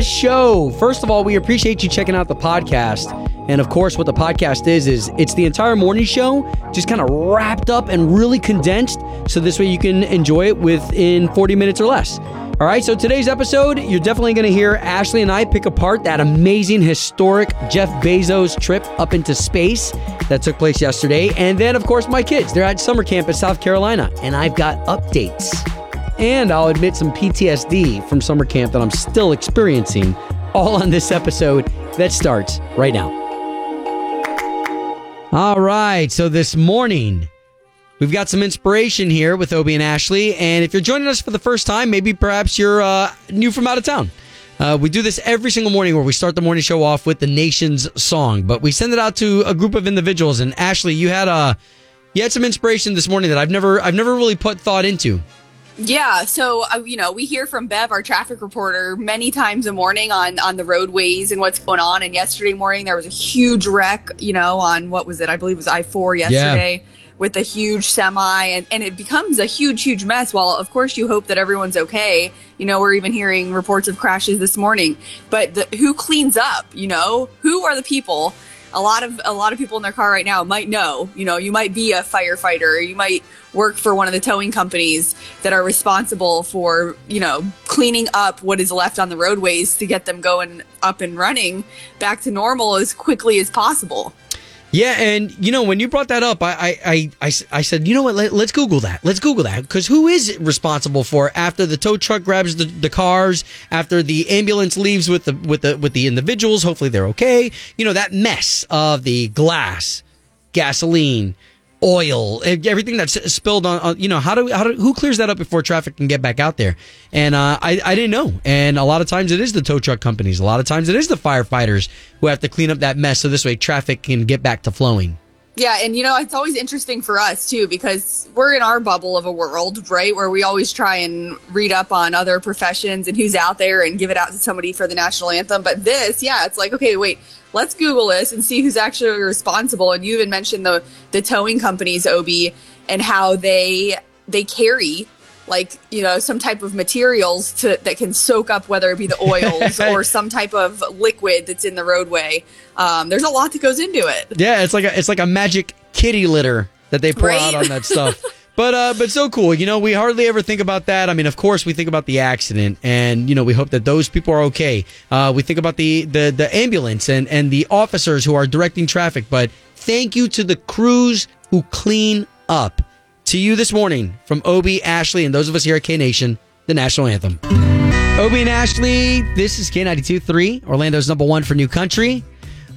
show. First of all, we appreciate you checking out the podcast. And of course, what the podcast is, is it's the entire morning show, just kind of wrapped up and really condensed. So this way you can enjoy it within 40 minutes or less. All right, so today's episode, you're definitely going to hear Ashley and I pick apart that amazing, historic Jeff Bezos trip up into space that took place yesterday. And then, of course, my kids, they're at summer camp in South Carolina, and I've got updates. And I'll admit some PTSD from summer camp that I'm still experiencing, all on this episode that starts right now. All right, so this morning, We've got some inspiration here with Obie and Ashley. And if you're joining us for the first time, maybe perhaps you're uh, new from out of town. Uh, we do this every single morning where we start the morning show off with the nation's song, but we send it out to a group of individuals. And Ashley, you had a uh, you had some inspiration this morning that I've never I've never really put thought into. Yeah, so uh, you know, we hear from Bev, our traffic reporter, many times a morning on on the roadways and what's going on. And yesterday morning there was a huge wreck, you know, on what was it? I believe it was I four yesterday. Yeah with a huge semi and, and it becomes a huge huge mess well of course you hope that everyone's okay you know we're even hearing reports of crashes this morning but the, who cleans up you know who are the people a lot of a lot of people in their car right now might know you know you might be a firefighter you might work for one of the towing companies that are responsible for you know cleaning up what is left on the roadways to get them going up and running back to normal as quickly as possible yeah, and you know when you brought that up, I I I, I, I said, you know what? Let, us Google that. Let's Google that because who is responsible for after the tow truck grabs the, the cars, after the ambulance leaves with the with the with the individuals? Hopefully they're okay. You know that mess of the glass, gasoline, oil, everything that's spilled on, you know, how do, how do, who clears that up before traffic can get back out there? And, uh, I, I didn't know. And a lot of times it is the tow truck companies. A lot of times it is the firefighters who have to clean up that mess. So this way traffic can get back to flowing. Yeah, and you know, it's always interesting for us too because we're in our bubble of a world, right? Where we always try and read up on other professions and who's out there and give it out to somebody for the national anthem. But this, yeah, it's like, okay, wait, let's Google this and see who's actually responsible. And you even mentioned the the towing companies, Obie, and how they they carry like you know some type of materials to that can soak up whether it be the oils or some type of liquid that's in the roadway. Um, there's a lot that goes into it. Yeah it's like a it's like a magic kitty litter that they pour right? out on that stuff. But uh but so cool. You know we hardly ever think about that. I mean of course we think about the accident and you know we hope that those people are okay. Uh we think about the the the ambulance and and the officers who are directing traffic. But thank you to the crews who clean up to you this morning from Obie, Ashley, and those of us here at K Nation, the national anthem. Obie and Ashley, this is K92.3, Orlando's number one for new country.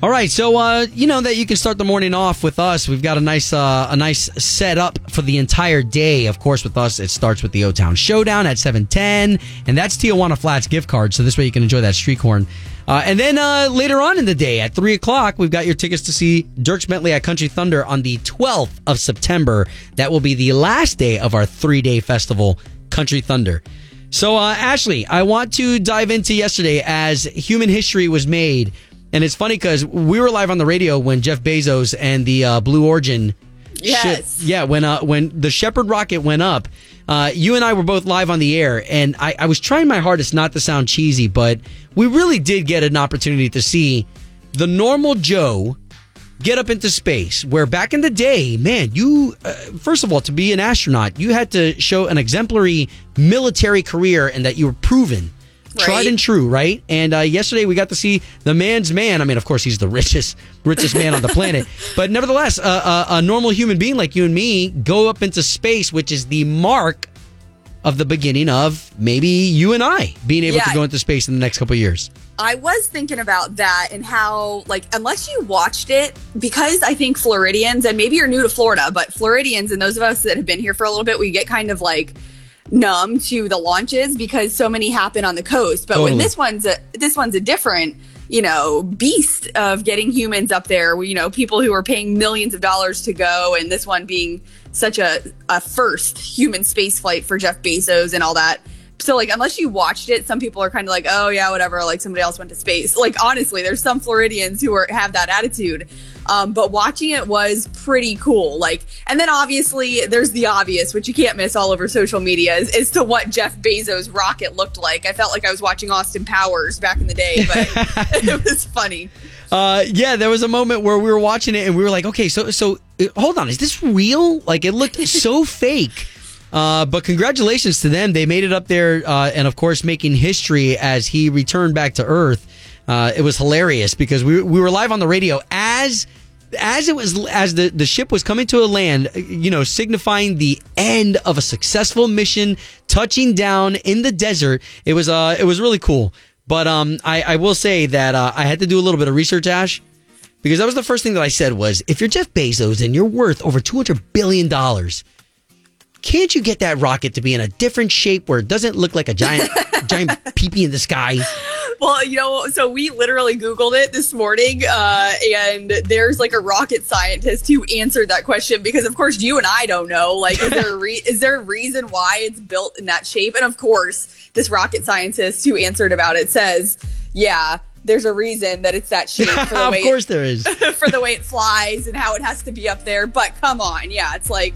All right, so uh, you know that you can start the morning off with us. We've got a nice uh, a nice setup for the entire day. Of course, with us, it starts with the O Town Showdown at seven ten, and that's Tijuana Flats gift card. So this way you can enjoy that street corn. Uh, and then uh, later on in the day at three o'clock, we've got your tickets to see Dierks Bentley at Country Thunder on the twelfth of September. That will be the last day of our three day festival, Country Thunder. So, uh, Ashley, I want to dive into yesterday as human history was made and it's funny because we were live on the radio when Jeff Bezos and the uh, Blue Origin yes. ship, yeah, when uh, when the Shepard rocket went up, uh, you and I were both live on the air, and I, I was trying my hardest not to sound cheesy, but we really did get an opportunity to see the normal Joe get up into space. Where back in the day, man, you uh, first of all to be an astronaut, you had to show an exemplary military career and that you were proven Right. Tried and true, right? And uh, yesterday we got to see the man's man. I mean, of course, he's the richest, richest man on the planet. But nevertheless, uh, uh, a normal human being like you and me go up into space, which is the mark of the beginning of maybe you and I being able yeah. to go into space in the next couple years. I was thinking about that and how, like, unless you watched it, because I think Floridians, and maybe you're new to Florida, but Floridians and those of us that have been here for a little bit, we get kind of like numb to the launches because so many happen on the coast. But totally. when this one's a this one's a different you know beast of getting humans up there. You know, people who are paying millions of dollars to go, and this one being such a a first human space flight for Jeff Bezos and all that. So like unless you watched it, some people are kind of like, oh yeah, whatever. Like somebody else went to space. Like honestly, there's some Floridians who are have that attitude. Um, but watching it was pretty cool. Like, and then obviously there's the obvious, which you can't miss all over social media, is, as to what Jeff Bezos' rocket looked like. I felt like I was watching Austin Powers back in the day, but it was funny. Uh, yeah, there was a moment where we were watching it and we were like, okay, so so uh, hold on, is this real? Like, it looked so fake. Uh, but congratulations to them. They made it up there, uh, and of course, making history as he returned back to Earth. Uh, it was hilarious because we, we were live on the radio as as it was as the, the ship was coming to a land, you know, signifying the end of a successful mission, touching down in the desert. It was uh it was really cool. But um I, I will say that uh, I had to do a little bit of research, Ash, because that was the first thing that I said was if you're Jeff Bezos and you're worth over two hundred billion dollars, can't you get that rocket to be in a different shape where it doesn't look like a giant giant peepee in the sky? Well, you know, so we literally Googled it this morning, uh, and there's like a rocket scientist who answered that question because, of course, you and I don't know. Like, is there a re- is there a reason why it's built in that shape? And of course, this rocket scientist who answered about it says, yeah, there's a reason that it's that shape. For the of way course, it, there is for the way it flies and how it has to be up there. But come on, yeah, it's like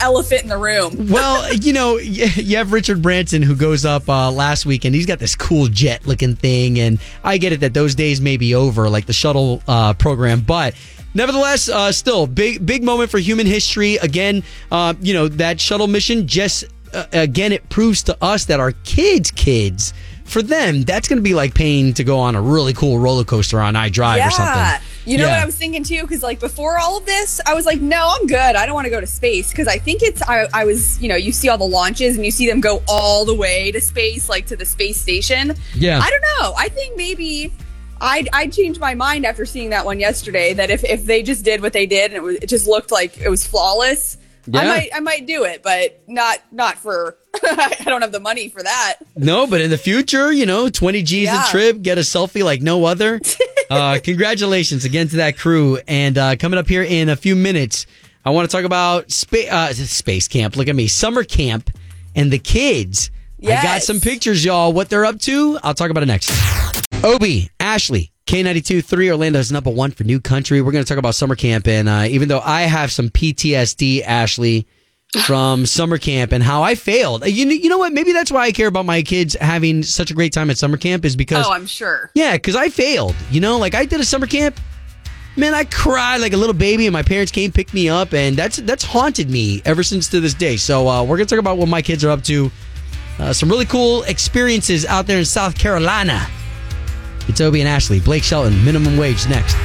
elephant in the room. well, you know, you have Richard Branson who goes up uh, last week, and he's got this cool jet looking thing. And I get it that those days may be over, like the shuttle uh, program, but. Nevertheless, uh, still big big moment for human history. Again, uh, you know that shuttle mission just uh, again it proves to us that our kids' kids for them, that's going to be like paying to go on a really cool roller coaster on iDrive yeah. or something. You know Yeah. what I was thinking too? Because like before all of this, I was like, no, I'm good. I don't want to go to space because I think it's. I, I was, you know, you see all the launches and you see them go all the way to space, like to the space station. Yeah. I don't know. I think maybe. I'd, I'd change my mind after seeing that one yesterday. That if, if they just did what they did and it, was, it just looked like it was flawless, I might I might do it, but not not for. I don't have the money for that. No, but in the future, you know, 20 G's Yeah. a trip, get a selfie like no other. Uh, congratulations again to that crew. And uh, coming up here in a few minutes, I want to talk about spa- uh, space camp. Look at me, summer camp and the kids. I got some pictures, y'all. What they're up to, I'll talk about it next. Obie, Ashley, K92 3, Orlando's number one for new country. We're going to talk about summer camp. And uh, even though I have some PTSD, Ashley, from summer camp and how I failed. You know, you know what? Maybe that's why I care about my kids having such a great time at summer camp is because, Oh, I'm sure. yeah, because I failed. You know, like I did a summer camp. Man, I cried like a little baby, and my parents came pick me up, and that's that's haunted me ever since to this day. So uh, we're gonna talk about what my kids are up to. Uh, some really cool experiences out there in South Carolina. It's Obie and Ashley, Blake Shelton, minimum wage next.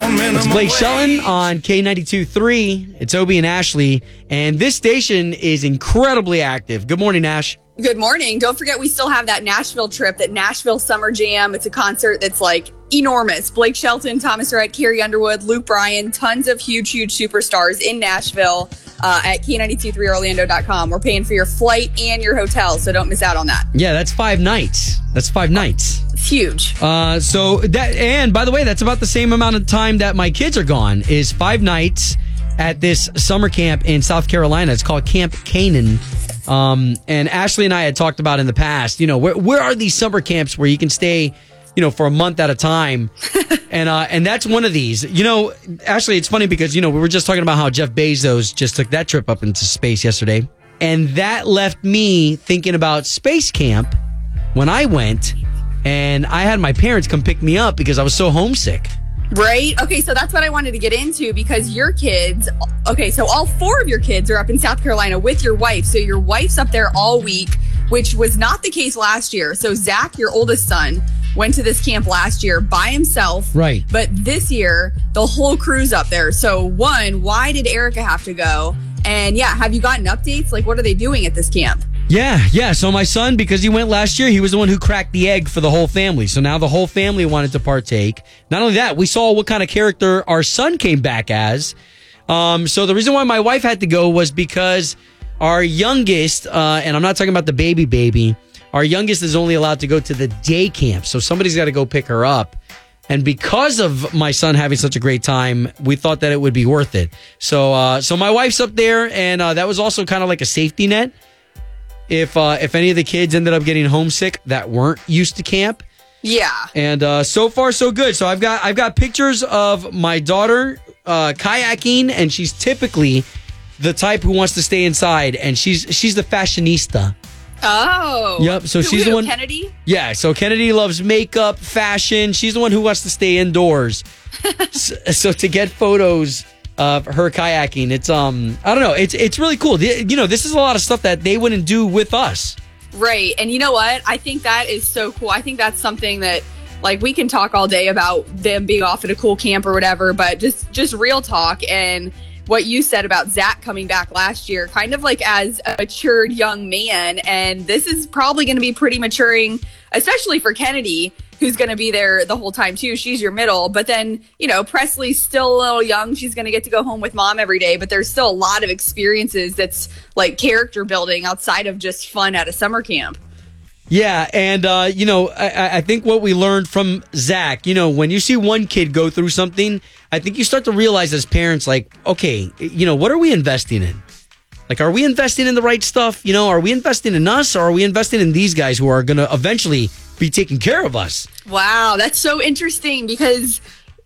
It's Blake Shelton on K92.3. It's Obie and Ashley, and this station is incredibly active. Good morning, Ash. Good morning. Don't forget, we still have that Nashville trip, that Nashville Summer Jam. It's a concert that's like enormous. Blake Shelton, Thomas Rhett, Carrie Underwood, Luke Bryan, tons of huge, huge superstars in Nashville uh, at K923Orlando.com. We're paying for your flight and your hotel, so don't miss out on that. Yeah, that's five nights. That's five nights. It's huge. Uh, so that, and by the way, that's about the same amount of time that my kids are gone. Is five nights at this summer camp in South Carolina. It's called Camp Canaan. Um, and Ashley and I had talked about in the past. You know, where where are these summer camps where you can stay, you know, for a month at a time? and uh, and that's one of these. You know, Ashley, it's funny because you know we were just talking about how Jeff Bezos just took that trip up into space yesterday, and that left me thinking about space camp when I went, and I had my parents come pick me up because I was so homesick. Right? Okay, so that's what I wanted to get into because your kids, okay, so all four of your kids are up in South Carolina with your wife. So your wife's up there all week, which was not the case last year. So Zach, your oldest son, went to this camp last year by himself. Right. But this year, the whole crew's up there. So, one, why did Erica have to go? And yeah, have you gotten updates? Like, what are they doing at this camp? Yeah, yeah. So my son, because he went last year, he was the one who cracked the egg for the whole family. So now the whole family wanted to partake. Not only that, we saw what kind of character our son came back as. Um, so the reason why my wife had to go was because our youngest, uh, and I'm not talking about the baby baby, our youngest is only allowed to go to the day camp. So somebody's got to go pick her up. And because of my son having such a great time, we thought that it would be worth it. So, uh, so my wife's up there, and uh, that was also kind of like a safety net if uh, if any of the kids ended up getting homesick that weren't used to camp. Yeah. And uh, so far, so good. So I've got I've got pictures of my daughter uh, kayaking, and she's typically the type who wants to stay inside, and she's she's the fashionista. Oh. Yep. So Who- she's the one. Kennedy. Yeah. So Kennedy loves makeup, fashion. She's the one who wants to stay indoors. so, so to get photos of her kayaking, it's um I don't know. It's it's really cool. The- You know, this is a lot of stuff that they wouldn't do with us. Right. And you know what? I think that is so cool. I think that's something that like we can talk all day about them being off at a cool camp or whatever, but just just real talk and what you said about Zach coming back last year, kind of like as a matured young man. And this is probably going to be pretty maturing, especially for Kennedy, who's going to be there the whole time too. She's your middle. But then, you know, Presley's still a little young. She's going to get to go home with mom every day, but there's still a lot of experiences that's like character building outside of just fun at a summer camp. Yeah, and uh, you know, I, I think what we learned from Zach, you know, when you see one kid go through something, I think you start to realize as parents, like, okay, you know, what are we investing in? Like, are we investing in the right stuff? You know, are we investing in us, or are we investing in these guys who are going to eventually be taking care of us? Wow, that's so interesting because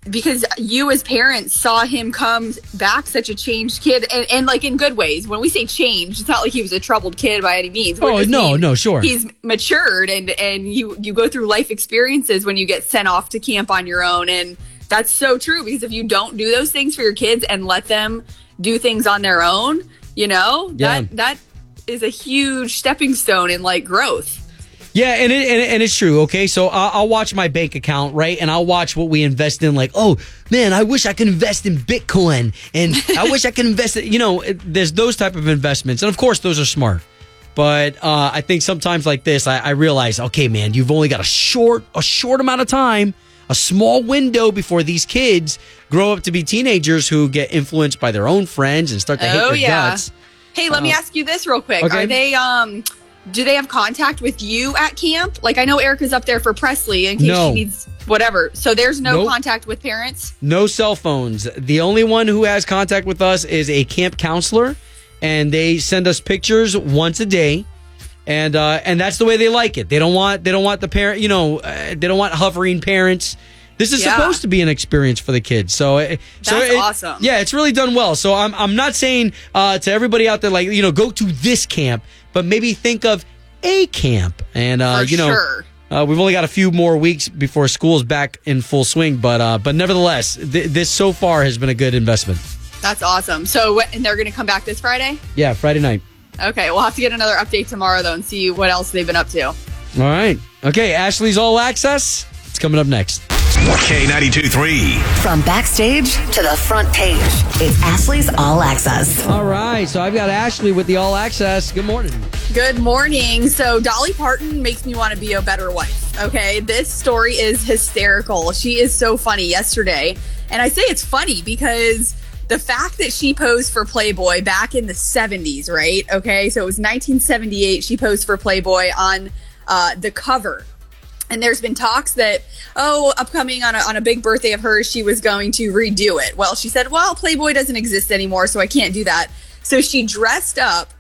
because you as parents saw him come back such a changed kid and, and like in good ways. When we say changed, it's not like he was a troubled kid by any means. We Oh, no, mean no, sure. He's matured and and you you go through life experiences when you get sent off to camp on your own and that's so true because if you don't do those things for your kids and let them do things on their own, you know, Yeah. that that is a huge stepping stone in like growth. Yeah, and it, and, and it's true. Okay, so I'll, I'll watch my bank account, right, and I'll watch what we invest in. Like, oh man, I wish I could invest in Bitcoin, and I wish I could invest. In, you know, it- there's those type of investments, and of course, those are smart. But uh, I think sometimes like this, I, I realize, okay, man, you've only got a short a short amount of time, a small window before these kids grow up to be teenagers who get influenced by their own friends and start to hate Oh, their yeah. guts. Hey, let me ask you this real quick. okay. Are they um do they have contact with you at camp? Like I know Erica's up there for Presley in case No. she needs whatever. So there's no Nope. contact with parents? No cell phones. The only one who has contact with us is a camp counselor, and they send us pictures once a day. And uh, and that's the way they like it. They don't want they don't want the parent. You know, uh, they don't want hovering parents. This is Yeah. supposed to be an experience for the kids. So, uh, so That's it- awesome. Yeah, it's really done well. So I'm I'm not saying uh, to everybody out there like you know go to this camp, but maybe think of a camp. And uh, you know, sure. uh, we've only got a few more weeks before school's back in full swing, but uh, but nevertheless, th- this so far has been a good investment. That's awesome. So and they're going to come back this Friday? Yeah, Friday night. Okay, we'll have to get another update tomorrow though and see what else they've been up to. All right. Okay, Ashley's All Access. It's coming up next. K92 3. From backstage to the front page, it's Ashley's All Access. All right, so I've got Ashley with the All Access. Good morning. Good morning. So Dolly Parton makes me want to be a better wife. Okay. This story is hysterical. She is so funny yesterday. And I say it's funny because the fact that she posed for Playboy back in the 70s, right? Okay. So it was 1978. She posed for Playboy on uh, the cover. And there's been talks that, oh, upcoming on a, on a big birthday of hers, she was going to redo it. Well, she said, well, Playboy doesn't exist anymore, so I can't do that. So she dressed up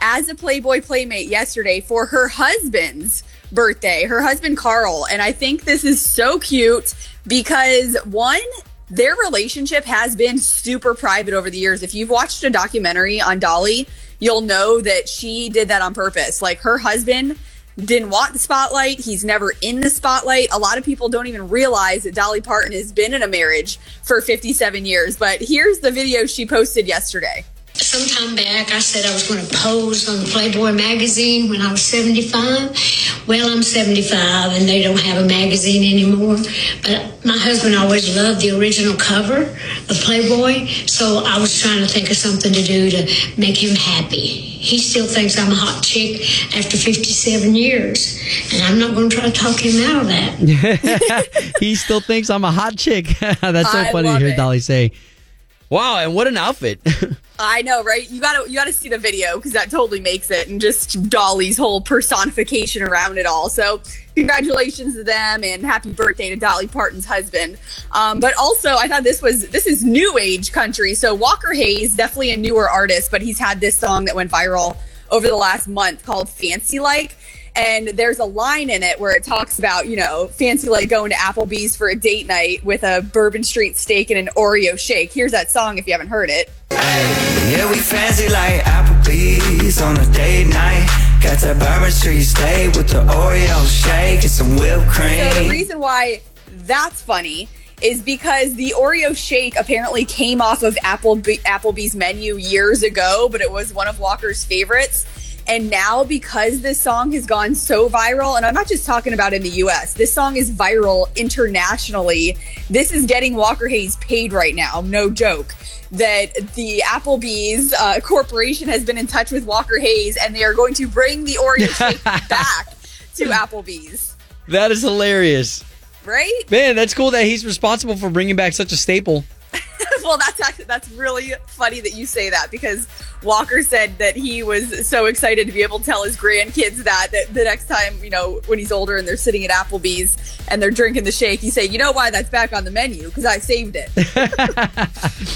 as a Playboy Playmate yesterday for her husband's birthday, her husband Carl. And I think this is so cute because one, their relationship has been super private over the years. If you've watched a documentary on Dolly, you'll know that she did that on purpose. Like her husband didn't want the spotlight. He's never in the spotlight. A lot of people don't even realize that Dolly Parton has been in a marriage for 57 years. But here's the video she posted yesterday. Some time back, I said I was going to pose on the Playboy magazine when I was 75. Well, I'm 75 and they don't have a magazine anymore. But my husband always loved the original cover of Playboy, so I was trying to think of something to do to make him happy. He still thinks I'm a hot chick after 57 years, and I'm not going to try to talk him out of that. he still thinks I'm a hot chick. That's so I funny to hear it. Dolly say. Wow, and what an outfit. I know, right? You gotta you gotta see the video because that totally makes it, and just Dolly's whole personification around it all. So, congratulations to them, and happy birthday to Dolly Parton's husband. Um, but also, I thought this was this is new age country. So Walker Hayes, definitely a newer artist, but he's had this song that went viral over the last month called Fancy Like. And there's a line in it where it talks about, you know, fancy like going to Applebee's for a date night with a Bourbon Street steak and an Oreo shake. Here's that song if you haven't heard it. Yeah, we fancy like Applebee's on a date night. Got that Bourbon Street steak with the Oreo shake and some whipped cream. So the reason why that's funny is because the Oreo shake apparently came off of Apple Applebee's menu years ago, but it was one of Walker's favorites. And now, because this song has gone so viral, and I'm not just talking about in the US, this song is viral internationally. This is getting Walker Hayes paid right now, no joke. That the Applebee's uh, corporation has been in touch with Walker Hayes and they are going to bring the Oreo shake back to Applebee's. That is hilarious. Right? Man, that's cool that he's responsible for bringing back such a staple. Well, that's actually that's really funny that you say that because Walker said that he was so excited to be able to tell his grandkids that that the next time you know when he's older and they're sitting at Applebee's and they're drinking the shake, he say, "You know why that's back on the menu? Because I saved it."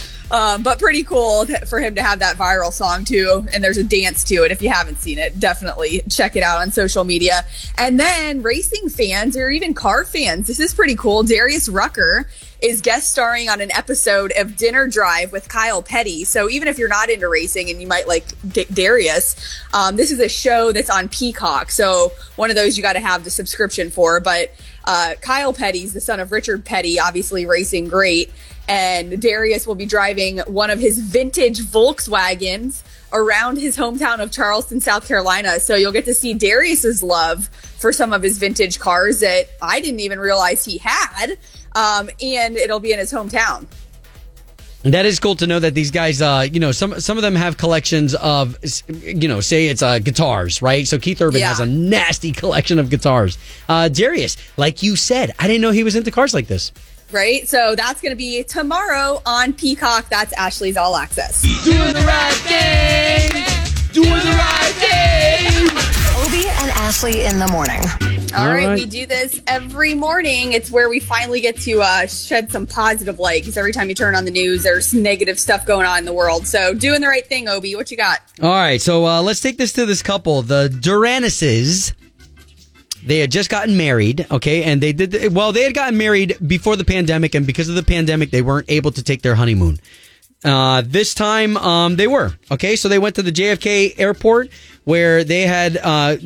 Um, but pretty cool for him to have that viral song too. And there's a dance to it. If you haven't seen it, definitely check it out on social media. And then racing fans or even car fans, this is pretty cool. Darius Rucker is guest starring on an episode of Dinner Drive with Kyle Petty. So even if you're not into racing and you might like D- Darius, um, this is a show that's on Peacock. So one of those you got to have the subscription for. But uh, Kyle Petty's the son of Richard Petty, obviously racing great. And Darius will be driving one of his vintage Volkswagens around his hometown of Charleston, South Carolina. So you'll get to see Darius's love for some of his vintage cars that I didn't even realize he had um, and it'll be in his hometown. That is cool to know that these guys, uh, you know, some some of them have collections of, you know, say it's uh, guitars, right? So Keith Urban yeah. has a nasty collection of guitars. Uh, Darius, like you said, I didn't know he was into cars like this. Right, so that's going to be tomorrow on Peacock. That's Ashley's All Access. Doing the right thing, doing the right thing. Obie Ashley in the morning. All, All right, right, we do this every morning. It's where we finally get to uh, shed some positive light because every time you turn on the news, there's negative stuff going on in the world. So, doing the right thing, Obie. What you got? All right, so uh, let's take this to this couple, the Duraneses. They had just gotten married, okay, and they did well. They had gotten married before the pandemic, and because of the pandemic, they weren't able to take their honeymoon. Uh, this time, um, they were okay. So they went to the JFK airport where they had uh,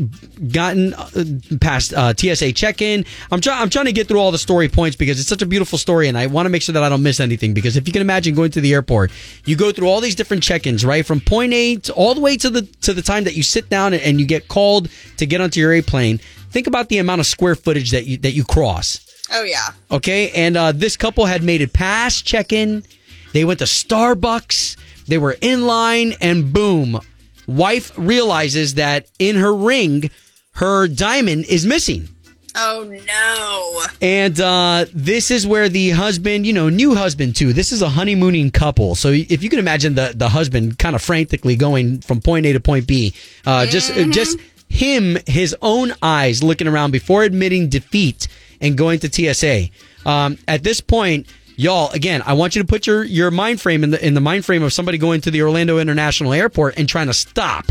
gotten uh, past uh, TSA check-in. I'm trying. I'm trying to get through all the story points because it's such a beautiful story, and I want to make sure that I don't miss anything. Because if you can imagine going to the airport, you go through all these different check-ins, right, from point A to all the way to the to the time that you sit down and you get called to get onto your airplane. Think about the amount of square footage that you that you cross. Oh yeah. Okay, and uh, this couple had made it past check-in they went to Starbucks. They were in line, and boom, wife realizes that in her ring, her diamond is missing. Oh no. And uh, this is where the husband, you know, new husband too. This is a honeymooning couple. So if you can imagine the the husband kind of frantically going from point A to point B, uh, just mm-hmm. just him, his own eyes looking around before admitting defeat and going to TSA. Um, at this point, Y'all, again, I want you to put your, your mind frame in the in the mind frame of somebody going to the Orlando International Airport and trying to stop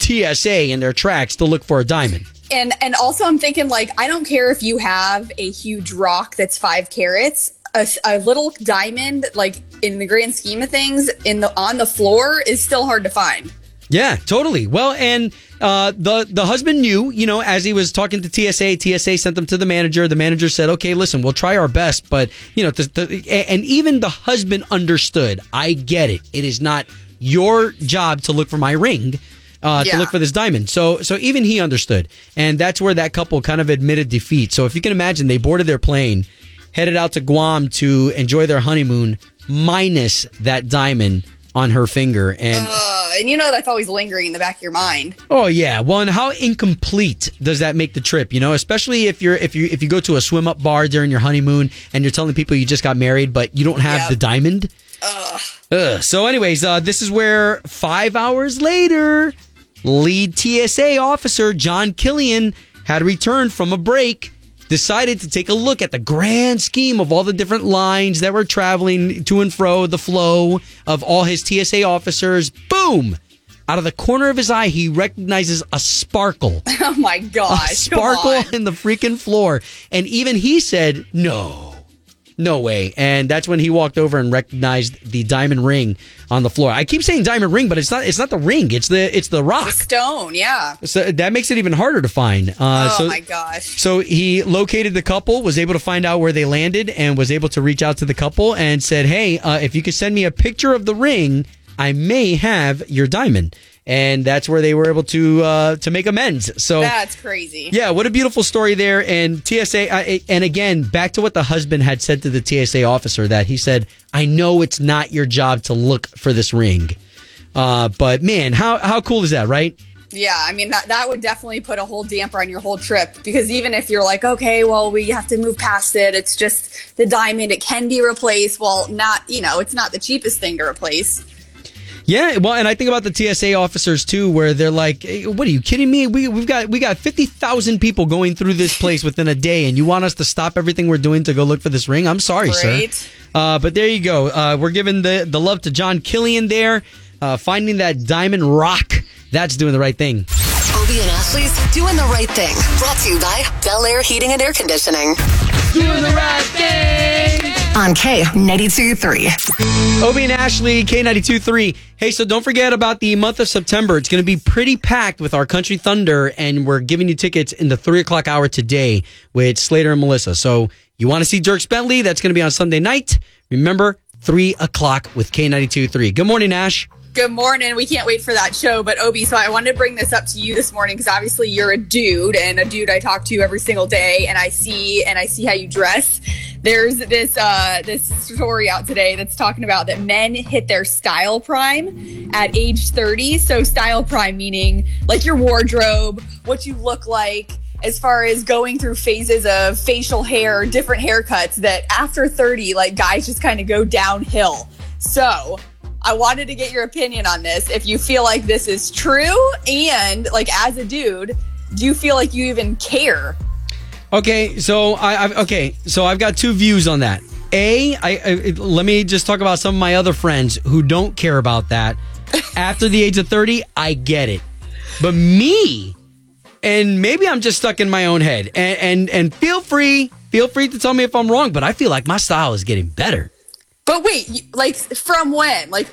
TSA in their tracks to look for a diamond. And and also I'm thinking like I don't care if you have a huge rock that's five carats, a, a little diamond like in the grand scheme of things in the on the floor is still hard to find. Yeah, totally. Well, and uh, the the husband knew, you know, as he was talking to TSA, TSA sent them to the manager. The manager said, "Okay, listen, we'll try our best, but you know, the, the, and even the husband understood. I get it. It is not your job to look for my ring." Uh, yeah. to look for this diamond. So, so even he understood, and that's where that couple kind of admitted defeat. So, if you can imagine, they boarded their plane, headed out to Guam to enjoy their honeymoon, minus that diamond on her finger, and uh, and you know that's always lingering in the back of your mind. Oh yeah, well, and how incomplete does that make the trip? You know, especially if you're if you if you go to a swim up bar during your honeymoon and you're telling people you just got married, but you don't have yep. the diamond. Ugh. Ugh. So, anyways, uh, this is where five hours later, lead TSA officer John Killian had returned from a break decided to take a look at the grand scheme of all the different lines that were traveling to and fro, the flow of all his TSA officers. Boom! out of the corner of his eye, he recognizes a sparkle. Oh my gosh. come sparkle in the freaking floor. And even he said, no, no way. And that's when he walked over and recognized the diamond ring on the floor. I keep saying diamond ring, but it's not, it's not the ring. It's the, it's the rock. Stone, yeah. So that makes it even harder to find. Uh, Oh so, my gosh. so he located the couple, was able to find out where they landed, and was able to reach out to the couple and said, "Hey, uh, if you could send me a picture of the ring, I may have your diamond." And that's where they were able to uh, to make amends. So That's crazy. yeah, what a beautiful story there. And TSA, uh, and again, back to what the husband had said to the TSA officer that he said, "I know it's not your job to look for this ring." Uh, but man, how how cool is that, right? Yeah, I mean that that would definitely put a whole damper on your whole trip because even if you're like, okay, well, we have to move past it. It's just the diamond. It can be replaced. Well, not you know, it's not the cheapest thing to replace. Yeah, well, and I think about the TSA officers too, where they're like, hey, "What are you kidding me? We we've got we got fifty thousand people going through this place within a day, and you want us to stop everything we're doing to go look for this ring? I'm sorry, Right. sir. Uh, but there you go. Uh, we're giving the the love to John Killian there, uh, finding that diamond rock. That's doing the right thing. Obie and Ashley's doing the right thing. Brought to you by Bel Air Heating and Air Conditioning. Doing the right thing. On K ninety two three. Obie and Ashley, K92.3. Hey, so don't forget about the month of September. It's going to be pretty packed with our Country Thunder, and we're giving you tickets in the 3 o'clock hour today with Slater and Melissa. So you want to see Dierks Bentley? That's going to be on Sunday night. Remember, 3 o'clock with K92.3. Good morning, Ash. Good morning. We can't wait for that show. But Obie, so I wanted to bring this up to you this morning because obviously you're a dude and a dude I talk to every single day, and I see and I see how you dress. There's this uh, this story out today that's talking about that men hit their style prime at age 30. So style prime meaning like your wardrobe, what you look like. As far as going through phases of facial hair, different haircuts, that after 30, like guys just kind of go downhill. So, I wanted to get your opinion on this. If you feel like this is true, and like as a dude, do you feel like you even care? Okay, so I, I've okay, so I've got two views on that. A, I, I let me just talk about some of my other friends who don't care about that. After the age of thirty, I get it, but me, and maybe I'm just stuck in my own head. And and and feel free, feel free to tell me if I'm wrong, but I feel like my style is getting better. But wait, like from when? Like,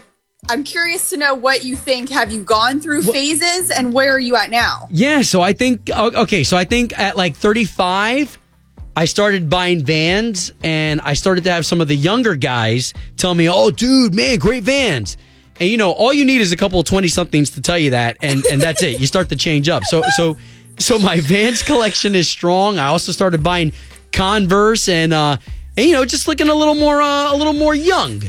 I'm curious to know what you think. Have you gone through phases, and where are you at now? Yeah, so I think okay, so I think at like 35 I started buying vans and I started to have some of the younger guys tell me, "Oh dude, man, great vans." And you know, all you need is a couple of 20 somethings to tell you that and and that's it. You start to change up. So so so my Vans collection is strong. I also started buying Converse and uh and, you know, just looking a little more uh, a little more young.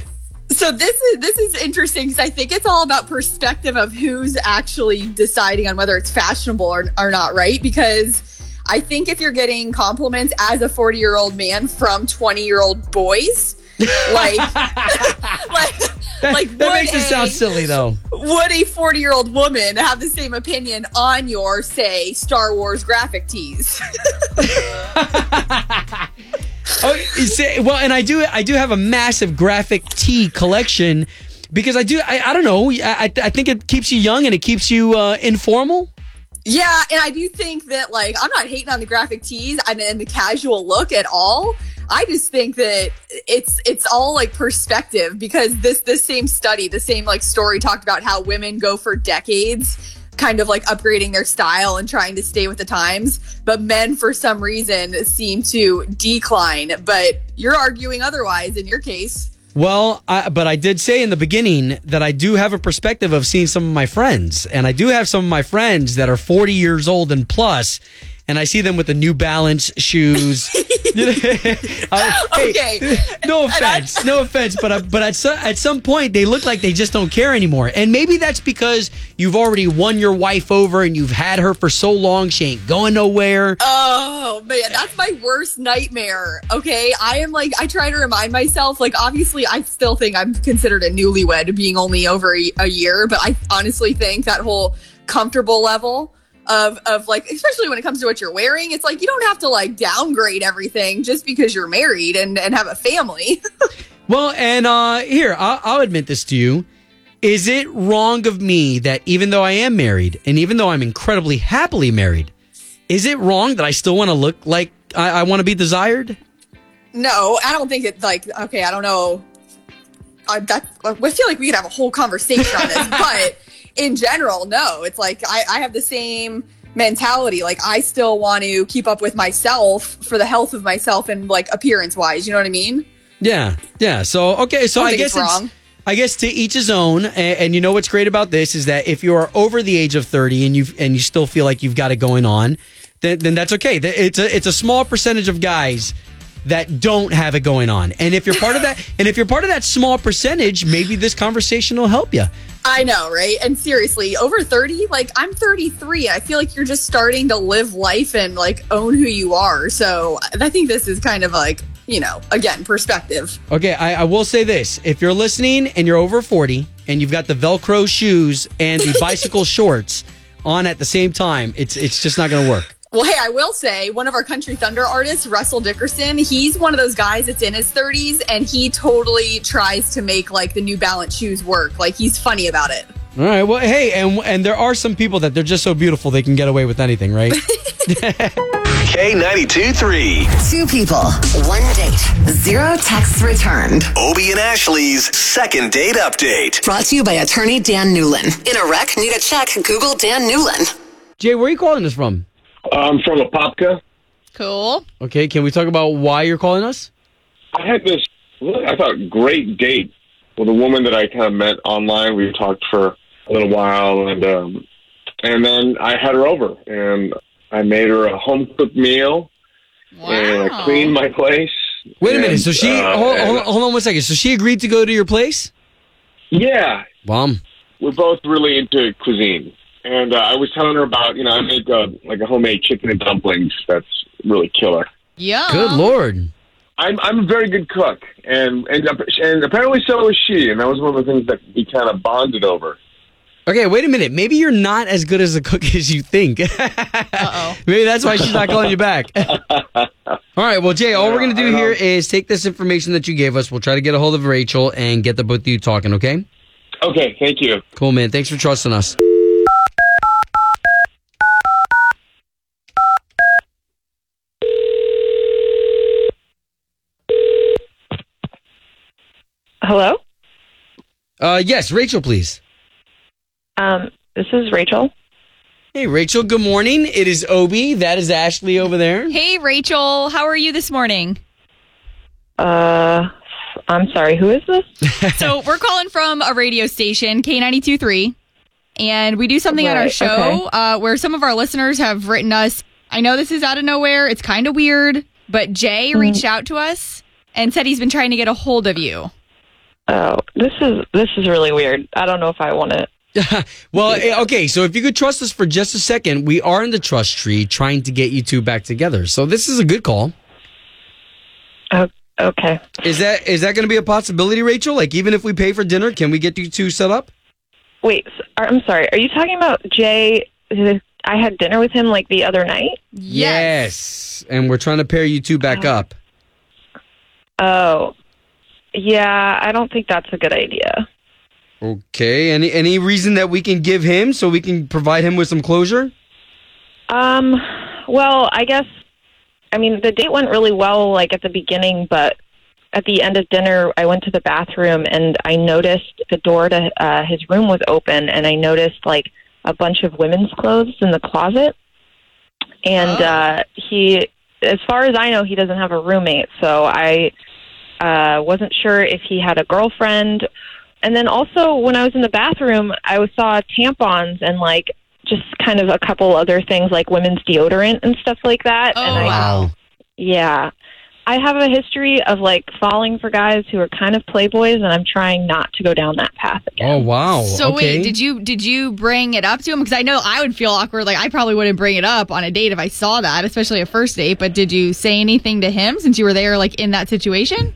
So this is this is interesting because I think it's all about perspective of who's actually deciding on whether it's fashionable or, or not, right? Because I think if you're getting compliments as a 40 year old man from 20 year old boys, like, like, That, like that makes it sound silly though. Would a 40 year old woman have the same opinion on your, say, Star Wars graphic tees? Oh, see, well, and I do, I do have a massive graphic tee collection because I do, I, I don't know, I, I think it keeps you young and it keeps you uh, informal. Yeah, and I do think that like I'm not hating on the graphic tees and, and the casual look at all. I just think that it's it's all like perspective because this this same study, the same like story talked about how women go for decades kind of like upgrading their style and trying to stay with the times, but men for some reason seem to decline. But you're arguing otherwise in your case. Well, I, but I did say in the beginning that I do have a perspective of seeing some of my friends, and I do have some of my friends that are 40 years old and plus, and I see them with the New Balance shoes. Uh, hey, Okay. no I- offense, no offense, but uh, but at some, at some point they look like they just don't care anymore, and maybe that's because you've already won your wife over and you've had her for so long she ain't going nowhere. Oh man, that's my worst nightmare. Okay, I am like I try to remind myself. Like obviously, I still think I'm considered a newlywed, being only over a, a year. But I honestly think that whole comfortable level of of like, especially when it comes to what you're wearing, it's like you don't have to like downgrade everything just because you're married and and have a family. Well, and uh, here I'll, I'll admit this to you. Is it wrong of me that even though I am married and even though I'm incredibly happily married, is it wrong that I still want to look like I, I want to be desired? No, I don't think it's like okay. I don't know. I, that, I feel like we could have a whole conversation on this, but in general, no. It's like I, I have the same mentality. Like I still want to keep up with myself for the health of myself and like appearance wise. You know what I mean? Yeah, yeah. So okay, so I I, guess it's it's wrong. I guess to each his own. And, and you know what's great about this is that if you are over the age of thirty and you and you still feel like you've got it going on, then, then that's okay. It's a it's a small percentage of guys that don't have it going on. And if you're part of that, and if you're part of that small percentage, maybe this conversation will help you. I know, right? And seriously, over 30, like I'm 33. I feel like you're just starting to live life and like own who you are. So I think this is kind of like, you know, again, perspective. Okay, I, I will say this: if you're listening and you're over forty and you've got the Velcro shoes and the bicycle shorts on at the same time, it's it's just not going to work. Well, hey, I will say one of our Country Thunder artists, Russell Dickerson, he's one of those guys that's in his 30s and he totally tries to make like the New Balance shoes work. Like he's funny about it. All right. Well, hey, and and there are some people that they're just so beautiful they can get away with anything, right? K92 3. Two people, one date, zero texts returned. Obie and Ashley's second date update. Brought to you by attorney Dan Newlin. In a wreck, need a check, Google Dan Newlin. Jay, where are you calling us from? I'm from Apopka. Cool. Okay, can we talk about why you're calling us? I had this, really, I thought, great date with a woman that I kind of met online. We talked for a little while, and um, and then I had her over, and I made her a home cooked meal, and I cleaned my place. Wait a minute. So she uh, hold, and- hold, hold on one second. So she agreed to go to your place? Yeah, Mom. we're both really into cuisine. And uh, I was telling her about, you know, I make uh, like a homemade chicken and dumplings. That's really killer. Yeah. Good lord. I'm I'm a very good cook, and and and apparently so is she. And that was one of the things that we kind of bonded over. Okay, wait a minute. Maybe you're not as good as a cook as you think. Uh-oh. Maybe that's why she's not calling you back. all right. Well, Jay, all we're going to do here is take this information that you gave us. We'll try to get a hold of Rachel and get the both of you talking, okay? Okay, thank you. Cool, man. Thanks for trusting us. Hello. Uh, yes, Rachel, please. Um, this is Rachel. Hey, Rachel, good morning. It is Obie. That is Ashley over there. Hey, Rachel. How are you this morning? Uh, I'm sorry. Who is this? so we're calling from a radio station, K92.3, and we do something on our show okay. uh, where some of our listeners have written us. I know this is out of nowhere. It's kind of weird, but Jay Mm. reached out to us and said he's been trying to get a hold of you. Oh, this is this is really weird. I don't know if I want to. Well, eh, okay, so if you could trust us for just a second, we are in the trust tree trying to get you two back together. So this is a good call. Oh, okay. Is that is that going to be a possibility, Rachel? Like even if we pay for dinner, can we get you two set up? Wait. I'm sorry. Are you talking about Jay? I had dinner with him like the other night. Yes. And we're trying to pair you two back up. Oh, yeah. I don't think that's a good idea. Okay. Any any reason that we can give him so we can provide him with some closure? Um. Well, I guess. I mean, the date went really well, like at the beginning, but at the end of dinner, I went to the bathroom and I noticed the door to uh, his room was open, and I noticed like a bunch of women's clothes in the closet. And uh, he, as far as I know, he doesn't have a roommate, so I uh, wasn't sure if he had a girlfriend. And then also, when I was in the bathroom, I saw tampons and like just kind of a couple other things like women's deodorant and stuff like that. Oh, and I, Wow. yeah. I have a history of like falling for guys who are kind of playboys, and I'm trying not to go down that path again. Oh wow. So okay. wait, did you did you bring it up to him? Because I know I would feel awkward. Like I probably wouldn't bring it up on a date if I saw that, especially a first date. But did you say anything to him since you were there, like in that situation?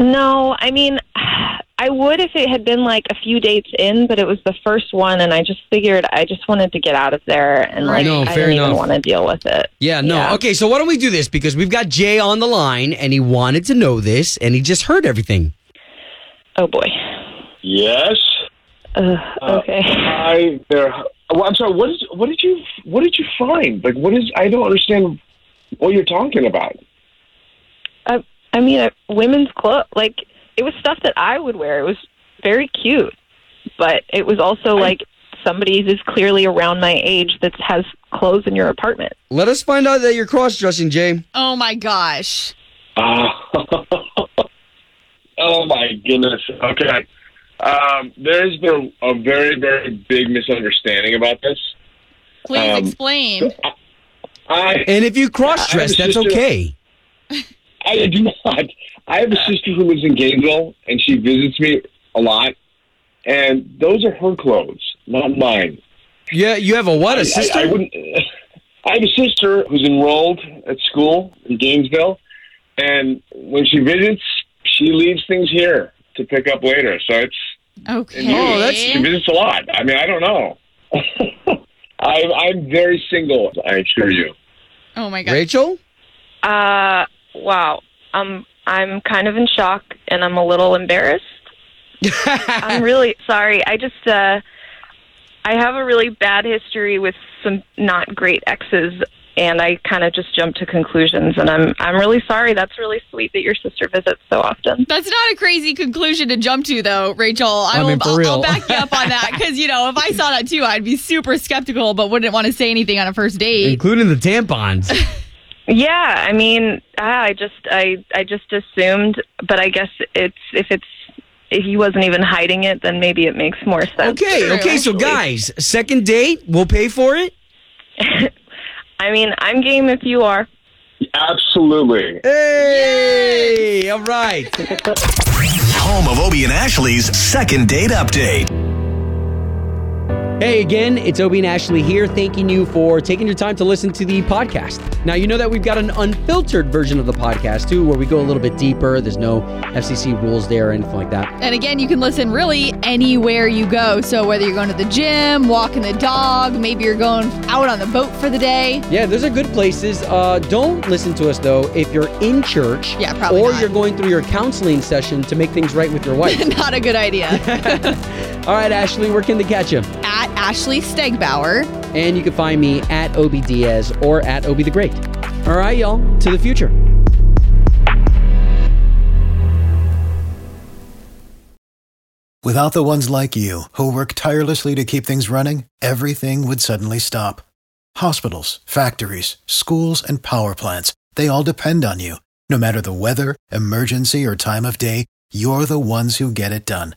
No, I mean, I would if it had been like a few dates in, but it was the first one, and I just figured I just wanted to get out of there, and like No, I fair didn't enough. even want to deal with it. Yeah, no. Yeah. Okay, so why don't we do this? Because we've got Jay on the line and he wanted to know this and he just heard everything. Oh boy. Yes. Uh, okay. Hi there. Well, I'm sorry. What is? What did you? What did you find? Like, what is? I don't understand what you're talking about. I, I mean, uh, women's clothes. Like it was stuff that I would wear. It was very cute, but it was also like somebody who's clearly around my age that has clothes in your apartment. Let us find out that you're cross dressing, Jay. Oh my gosh. Uh, oh my goodness. Okay. Um, there's been a very, very big misunderstanding about this. Please Um, explain. I And if you cross dress, I have a that's okay. I do not. I have a sister who lives in Gainesville, and she visits me a lot. And those are her clothes, not mine. Yeah, you have a what? A sister? I, I wouldn't. I have a sister who's enrolled at school in Gainesville, and when she visits, she leaves things here to pick up later. So it's Okay. Oh, that's- she visits a lot. I mean, I don't know. I, I'm very single. I assure you. oh my god. Rachel? Uh, wow. I'm I'm kind of in shock and I'm a little embarrassed. I'm really sorry. I just, uh, I have a really bad history with some not great exes, and I kind of just jumped to conclusions. And I'm, I'm really sorry. That's really sweet that your sister visits so often. That's not a crazy conclusion to jump to, though, Rachel. I, I will, mean, for I'll. I'll back you up on that because you know if I saw that too, I'd be super skeptical, but wouldn't want to say anything on a first date. Including the tampons. Yeah, I mean, I just, I, I just assumed, but I guess it's if it's if he wasn't even hiding it, then maybe it makes more sense. Okay, True, okay, so guys, second date, we'll pay for it. I mean, I'm game if you are. Absolutely. Hey, all right. Home of Obie and Ashley's second date update. Hey again, it's Obie and Ashley here, thanking you for taking your time to listen to the podcast. Now, you know that we've got an unfiltered version of the podcast too, where we go a little bit deeper. There's no FCC rules there or anything like that. And again, you can listen really anywhere you go. So whether you're going to the gym, walking the dog, maybe you're going out on the boat for the day. Yeah, those are good places. Uh, don't listen to us though if you're in church, Yeah, probably or not. you're going through your counseling session to make things right with your wife. Not a good idea. All right, Ashley, where can they catch you? At Ashley Stegbauer. And you can find me at Obie Diaz or at Obie the Great. All right, y'all, to the future. Without the ones like you, who work tirelessly to keep things running, everything would suddenly stop. Hospitals, factories, schools, and power plants, they all depend on you. No matter the weather, emergency, or time of day, you're the ones who get it done.